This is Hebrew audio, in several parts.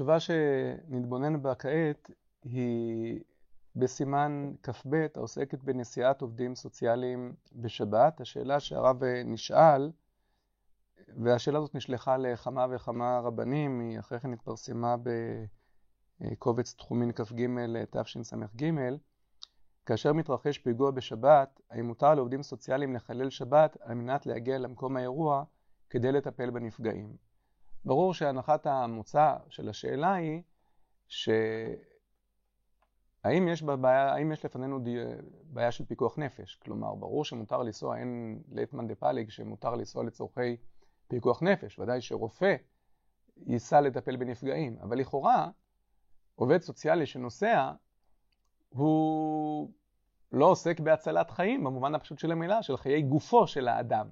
התשובה שנתבונן בה כעת היא בסימן כ"ב העוסקת בנסיעת עובדים סוציאליים בשבת. השאלה שהרב נשאל, והשאלה הזאת נשלחה לכמה וכמה רבנים, היא אחרי כן התפרסמה בקובץ תחומין כ"ג תשס"ג, כאשר מתרחש פיגוע בשבת, האם מותר לעובדים סוציאליים לחלל שבת על מנת להגיע למקום האירוע כדי לטפל בנפגעים? ברור שהנחת המוצא של השאלה היא שהאם יש, בעיה, האם יש לפנינו די... בעיה של פיקוח נפש? כלומר, ברור שמותר לנסוע, אין ליטמן דה פליג שמותר לנסוע לצורכי פיקוח נפש, ודאי שרופא ייסע לטפל בנפגעים, אבל לכאורה עובד סוציאלי שנוסע הוא לא עוסק בהצלת חיים במובן הפשוט של המילה, של חיי גופו של האדם.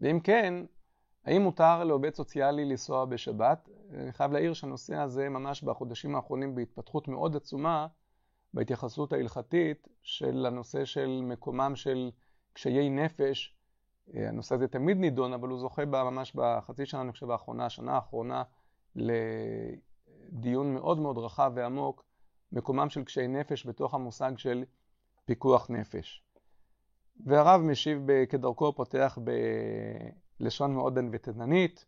ואם כן, האם מותר לעובד סוציאלי לנסוע בשבת? אני חייב להעיר שהנושא הזה ממש בחודשים האחרונים בהתפתחות מאוד עצומה בהתייחסות ההלכתית של הנושא של מקומם של קשיי נפש. הנושא הזה תמיד נידון, אבל הוא זוכה ממש בחצי שנה, אני חושב, האחרונה, השנה האחרונה, לדיון מאוד מאוד רחב ועמוק, מקומם של קשיי נפש בתוך המושג של פיקוח נפש. והרב משיב כדרכו, פותח בלשון מאוד ענוותננית,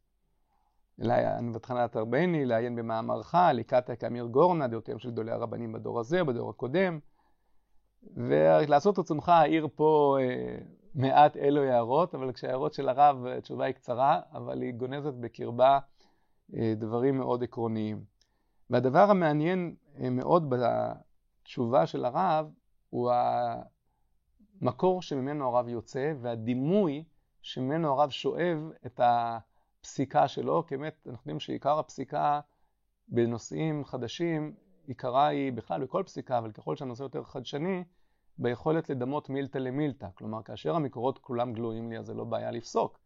ענוותחנת ארבני, לעיין במאמרך, ליקטה כאמיר גורנה, דעותיהם של גדולי הרבנים בדור הזה, בדור הקודם, ולעשות רצונך העיר פה אה, מעט אלו הערות, אבל כשההערות של הרב, התשובה היא קצרה, אבל היא גונזת בקרבה אה, דברים מאוד עקרוניים. והדבר המעניין אה, מאוד בתשובה של הרב, הוא המקור שממנו הרב יוצא והדימוי שממנו הרב שואב את הפסיקה שלו, כי באמת אנחנו יודעים שעיקר הפסיקה בנושאים חדשים, עיקרה היא בכלל בכל פסיקה, אבל ככל שהנושא יותר חדשני, ביכולת לדמות מילתא למילתא. כלומר, כאשר המקורות כולם גלויים לי, אז זה לא בעיה לפסוק.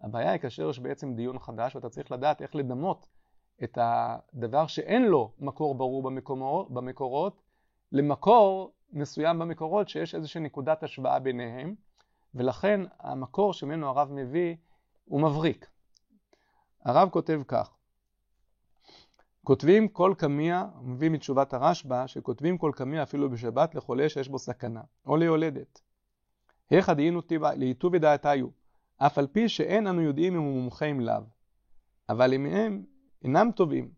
הבעיה היא כאשר יש בעצם דיון חדש, ואתה צריך לדעת איך לדמות את הדבר שאין לו מקור ברור במקורות, במקורות למקור מסוים במקורות שיש איזושהי נקודת השוואה ביניהם, ולכן המקור שממנו הרב מביא הוא מבריק. הרב כותב כך: כותבים כל קמיע, הוא מביא מתשובת הרשב"א, שכותבים כל קמיע אפילו בשבת לחולה שיש בו סכנה, או ליולדת. היכא דהינו לעיטובי דעתיו, אף על פי שאין אנו יודעים אם הוא מומחה אם לאו. אבל אם הם אינם טובים,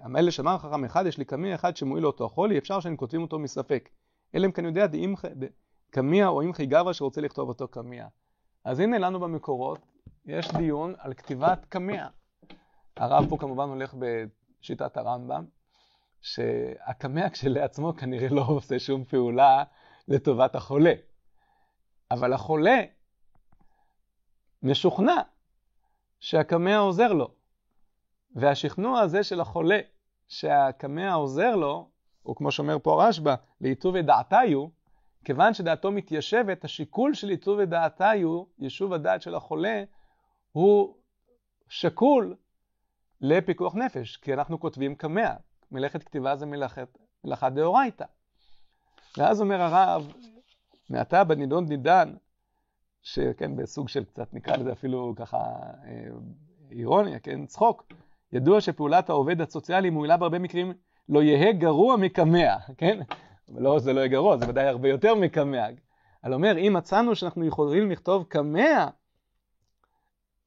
המלך שאמר חכם אחד, יש לי קמיע אחד שמועיל לאותו החולי, אפשר שאני כותבים אותו מספק. אלא אם כן יודע קמיע או אימחי גברא שרוצה לכתוב אותו קמיע. אז הנה לנו במקורות, יש דיון על כתיבת קמיע. הרב פה כמובן הולך בשיטת הרמב"ם, שהקמע כשלעצמו כנראה לא עושה שום פעולה לטובת החולה. אבל החולה משוכנע שהקמע עוזר לו. והשכנוע הזה של החולה, שהקמע עוזר לו, או כמו שאומר פה רשב"א, לעיטובי דעתיו, כיוון שדעתו מתיישבת, השיקול של עיטובי דעתיו, יישוב הדעת של החולה, הוא שקול לפיקוח נפש, כי אנחנו כותבים קמע. מלאכת כתיבה זה מלאכת, מלאכה דאורייתא. ואז אומר הרב, מעתה בנידון נידן, שכן, בסוג של קצת נקרא לזה אפילו ככה אה, אירוניה, כן, צחוק. ידוע שפעולת העובד הסוציאלי מועילה בהרבה מקרים לא יהא גרוע מקמע, כן? לא, זה לא יהיה זה ודאי הרבה יותר מקמע. אבל אומר, אם מצאנו שאנחנו יכולים לכתוב קמע,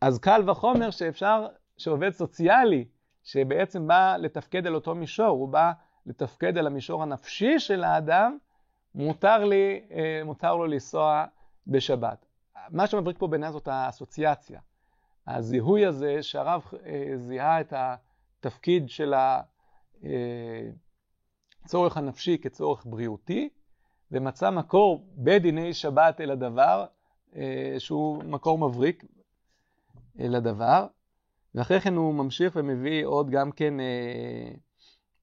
אז קל וחומר שאפשר, שעובד סוציאלי, שבעצם בא לתפקד על אותו מישור, הוא בא לתפקד על המישור הנפשי של האדם, מותר, לי, אה, מותר לו לנסוע בשבת. מה שמבריק פה בעיניי זאת האסוציאציה. הזיהוי הזה שהרב אה, זיהה את התפקיד של הצורך אה, הנפשי כצורך בריאותי, ומצא מקור בדיני שבת אל הדבר, אה, שהוא מקור מבריק אל הדבר, ואחרי כן הוא ממשיך ומביא עוד גם כן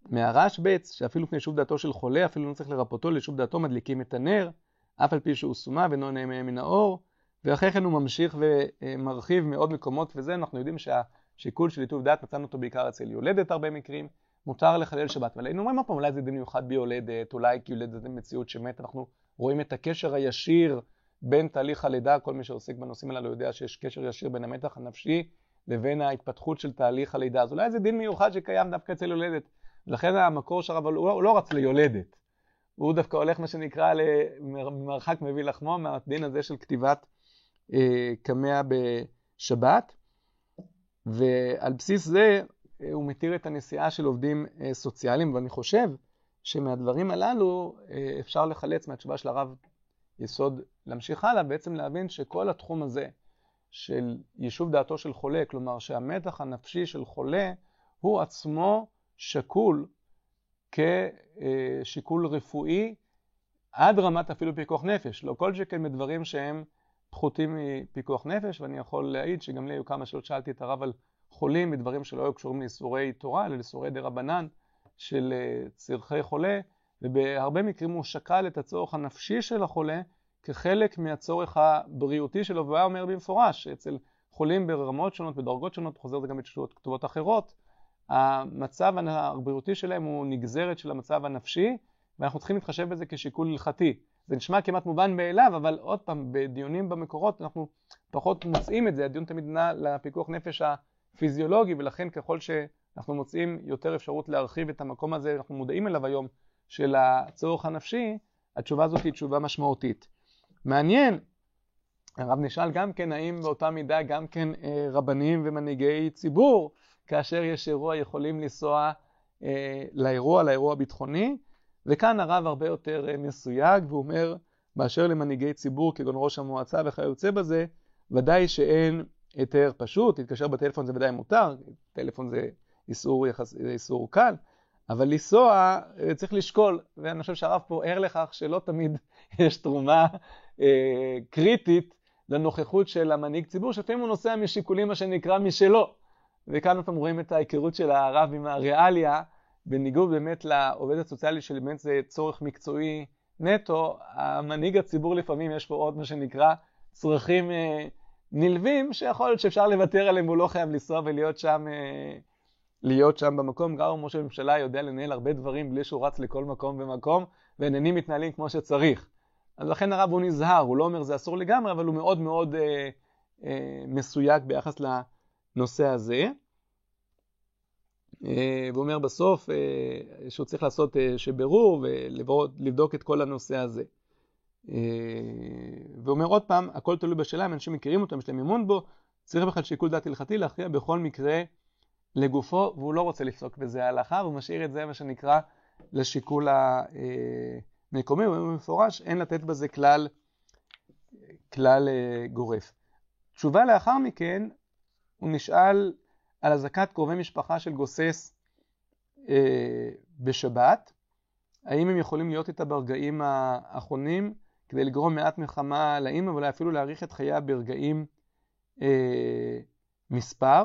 מהרשב"ץ, שאפילו פני יישוב דעתו של חולה, אפילו לא צריך לרפאותו, ליישוב דעתו מדליקים את הנר, אף על פי שהוא סומה ואינו נהנה מן האור, ואחרי כן הוא ממשיך ומרחיב מעוד מקומות, וזה אנחנו יודעים שהשיקול של עיטוב דעת, מצאנו אותו בעיקר אצל יולדת הרבה מקרים, מותר לחלל שבת. אבל היינו אומרים עוד פעם, אולי זה דין מיוחד ביולדת, אולי כי יולדת זה מציאות שמת, אנחנו רואים את הקשר הישיר בין תהליך הלידה, כל מי שעוסק בנושאים הללו יודע שיש קשר ישיר בין המתח הנפשי לבין ההתפתחות של תהליך הלידה. אז אולי זה דין מיוחד שקיים דווקא אצל יולדת. ולכן המקור של הרב, הוא לא רץ ליולדת. הוא דווקא הולך, מה שנקרא, למרחק מביא לחמו, מהדין הזה של כתיבת אה, בשבת. ועל בסיס זה הוא מתיר את הנסיעה של עובדים אה, סוציאליים, ואני חושב שמהדברים הללו אה, אפשר לחלץ מהתשובה של הרב יסוד להמשיך הלאה, בעצם להבין שכל התחום הזה של יישוב דעתו של חולה, כלומר שהמתח הנפשי של חולה הוא עצמו שקול כשיקול רפואי עד רמת אפילו פיקוח נפש, לא כל שכן מדברים שהם פחותים מפיקוח נפש, ואני יכול להעיד שגם לי היו כמה שאלות שאלתי את הרב על חולים בדברים שלא היו קשורים לאיסורי תורה, אלא לאיסורי דה רבנן של אה, צרכי חולה, ובהרבה מקרים הוא שקל את הצורך הנפשי של החולה כחלק מהצורך הבריאותי שלו, והוא היה אומר במפורש שאצל חולים ברמות שונות, בדרגות שונות, חוזר זה גם בתשובות כתובות אחרות, המצב הבריאותי שלהם הוא נגזרת של המצב הנפשי, ואנחנו צריכים להתחשב בזה כשיקול הלכתי. זה נשמע כמעט מובן מאליו, אבל עוד פעם, בדיונים במקורות אנחנו פחות מוצאים את זה, הדיון תמיד נע לפיקוח נפש הפיזיולוגי, ולכן ככל שאנחנו מוצאים יותר אפשרות להרחיב את המקום הזה, אנחנו מודעים אליו היום, של הצורך הנפשי, התשובה הזאת היא תשובה משמעותית. מעניין, הרב נשאל גם כן, האם באותה מידה גם כן אה, רבנים ומנהיגי ציבור, כאשר יש אירוע, יכולים לנסוע אה, לאירוע, לאירוע הביטחוני, וכאן הרב הרבה יותר אה, מסויג, והוא אומר, באשר למנהיגי ציבור כגון ראש המועצה וכיוצא בזה, ודאי שאין היתר פשוט, להתקשר בטלפון זה ודאי מותר, טלפון זה איסור, יחס, איסור קל, אבל לנסוע אה, צריך לשקול, ואני חושב שהרב פה ער לכך שלא תמיד יש תרומה אה, קריטית לנוכחות של המנהיג ציבור, שלפעמים הוא נוסע משיקולים מה שנקרא משלו. וכאן אתם רואים את ההיכרות של הרב עם הריאליה, בניגוד באמת לעובד הסוציאלי שבאמת זה צורך מקצועי נטו, המנהיג הציבור לפעמים יש פה עוד מה שנקרא צרכים אה, נלווים, שיכול להיות שאפשר לוותר עליהם, הוא לא חייב לנסוע ולהיות שם, אה, להיות שם במקום. גם ראש הממשלה יודע לנהל הרבה דברים בלי שהוא רץ לכל מקום ומקום, ועניינים מתנהלים כמו שצריך. אז לכן הרב הוא נזהר, הוא לא אומר זה אסור לגמרי, אבל הוא מאוד מאוד אה, אה, מסויג ביחס לנושא הזה. אה, והוא אומר בסוף אה, שהוא צריך לעשות אה, שבירור ולבדוק את כל הנושא הזה. והוא אומר עוד פעם, הכל תלוי בשאלה אם אנשים מכירים אותו, יש להם אמון בו, צריך בכלל שיקול דעת הלכתי להכריע בכל מקרה לגופו, והוא לא רוצה לפסוק בזה ההלכה, והוא משאיר את זה, מה שנקרא, לשיקול המקומי, הוא אומר במפורש, אין לתת בזה כלל, כלל גורף. תשובה לאחר מכן, הוא נשאל על אזעקת קרובי משפחה של גוסס אה, בשבת, האם הם יכולים להיות איתה ברגעים האחרונים כדי לגרום מעט מלחמה לאימא ואולי אפילו להאריך את חייה ברגעים אה, מספר.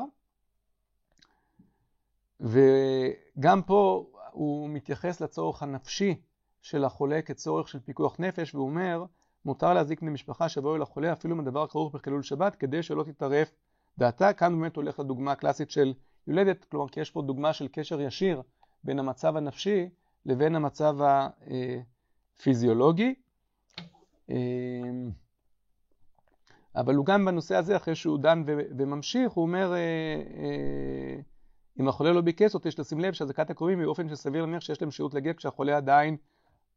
וגם פה הוא מתייחס לצורך הנפשי של החולה כצורך של פיקוח נפש, והוא אומר, מותר להזיק בני משפחה שיבואו לחולה אפילו אם הדבר כרוך בחילול שבת, כדי שלא תתערף דעתה. כאן באמת הולך לדוגמה הקלאסית של יולדת, כלומר כי יש פה דוגמה של קשר ישיר בין המצב הנפשי לבין המצב הפיזיולוגי. אמ, אבל הוא גם בנושא הזה, אחרי שהוא דן וממשיך, הוא אומר, אה, אה, אם החולה לא ביקש אותי, יש לשים לב שאזעקת הקרובים היא באופן שסביר להניח שיש להם שהות לגט כשהחולה עדיין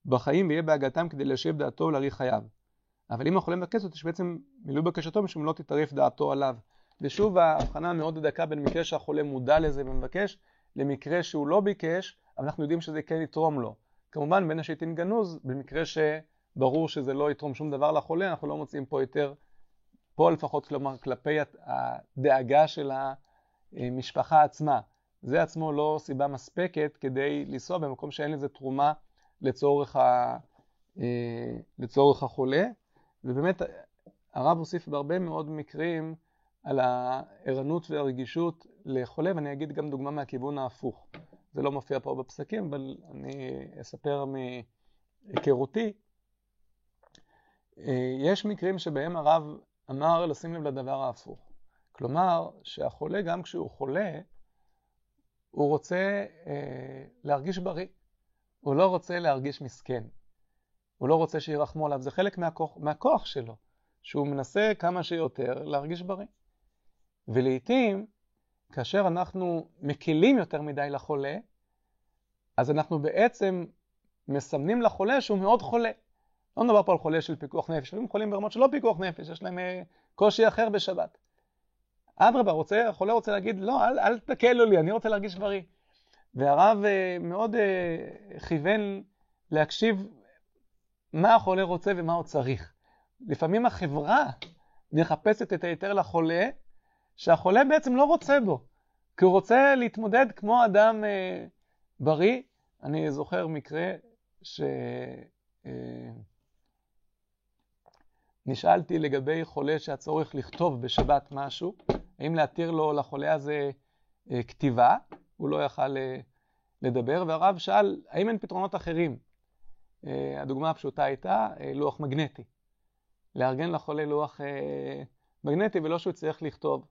בחיים ויהיה בהגעתם כדי ליישב דעתו ולהאריך חייו. אבל אם החולה מבקש אותי, שבעצם מילוי בקשתו משום לא תטרף דעתו עליו. ושוב ההבחנה המאוד דקה בין מקרה שהחולה מודע לזה ומבקש, למקרה שהוא לא ביקש, אבל אנחנו יודעים שזה כן יתרום לו. כמובן בין השיטין גנוז, במקרה שברור שזה לא יתרום שום דבר לחולה, אנחנו לא מוצאים פה יותר, פה לפחות, כלומר, כלפי הדאגה של המשפחה עצמה. זה עצמו לא סיבה מספקת כדי לנסוע במקום שאין לזה תרומה לצורך, ה, אה, לצורך החולה. ובאמת הרב הוסיף בהרבה מאוד מקרים על הערנות והרגישות לחולה, ואני אגיד גם דוגמה מהכיוון ההפוך. זה לא מופיע פה בפסקים, אבל אני אספר מהיכרותי. יש מקרים שבהם הרב אמר לשים לב לדבר ההפוך. כלומר, שהחולה, גם כשהוא חולה, הוא רוצה אה, להרגיש בריא. הוא לא רוצה להרגיש מסכן. הוא לא רוצה שירחמו עליו. זה חלק מהכוח, מהכוח שלו, שהוא מנסה כמה שיותר להרגיש בריא. ולעיתים כאשר אנחנו מקלים יותר מדי לחולה, אז אנחנו בעצם מסמנים לחולה שהוא מאוד חולה. לא מדבר פה על חולה של פיקוח נפש, לפעמים חולים ברמות שלא פיקוח נפש, יש להם אה, קושי אחר בשבת. אדרבה, החולה רוצה להגיד, לא, אל, אל תקלו לי, אני רוצה להרגיש בריא. והרב uh, מאוד uh, כיוון להקשיב מה החולה רוצה ומה הוא צריך. לפעמים החברה מחפשת את ההיתר לחולה, שהחולה בעצם לא רוצה בו, כי הוא רוצה להתמודד כמו אדם uh, בריא. אני זוכר מקרה ש... Uh, נשאלתי לגבי חולה שהצורך לכתוב בשבת משהו, האם להתיר לו, לחולה הזה, אה, כתיבה, הוא לא יכל אה, לדבר, והרב שאל, האם אין פתרונות אחרים? אה, הדוגמה הפשוטה הייתה לוח מגנטי. לארגן לחולה לוח מגנטי ולא שהוא צריך לכתוב.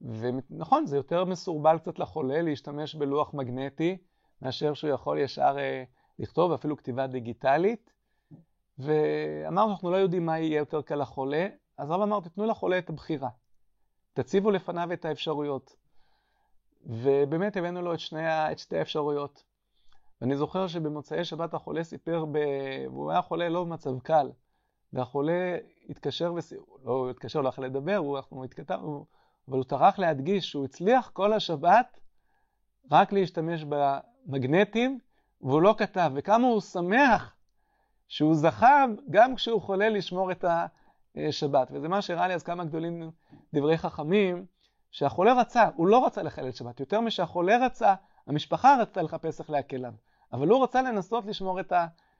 ונכון, זה יותר מסורבל קצת לחולה להשתמש בלוח מגנטי, מאשר שהוא יכול ישר לכתוב, אפילו כתיבה דיגיטלית. ואמרנו, אנחנו לא יודעים מה יהיה יותר קל לחולה, אז הרב אמר, תתנו לחולה את הבחירה. תציבו לפניו את האפשרויות. ובאמת הבאנו לו את, שני, את שתי האפשרויות. ואני זוכר שבמוצאי שבת החולה סיפר, ב... והוא היה חולה לא במצב קל, והחולה התקשר, וס... לא התקשר, לא יכול לדבר, הוא, אנחנו התכתבנו, אבל הוא טרח להדגיש שהוא הצליח כל השבת רק להשתמש במגנטים, והוא לא כתב, וכמה הוא שמח שהוא זכה גם כשהוא חולה לשמור את השבת. וזה מה שהראה לי אז כמה גדולים דברי חכמים, שהחולה רצה, הוא לא רצה לחלל שבת. יותר משהחולה רצה, המשפחה רצתה לחפש איך להקל עליו. אבל הוא רצה לנסות לשמור את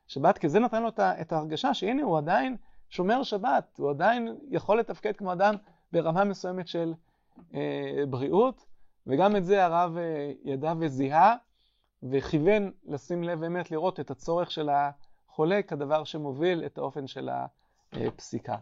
השבת, כי זה נתן לו את ההרגשה שהנה הוא עדיין שומר שבת, הוא עדיין יכול לתפקד כמו אדם ברמה מסוימת של אה, בריאות, וגם את זה הרב אה, ידע וזיהה, וכיוון לשים לב באמת לראות את הצורך של ה... חולה כדבר שמוביל את האופן של הפסיקה.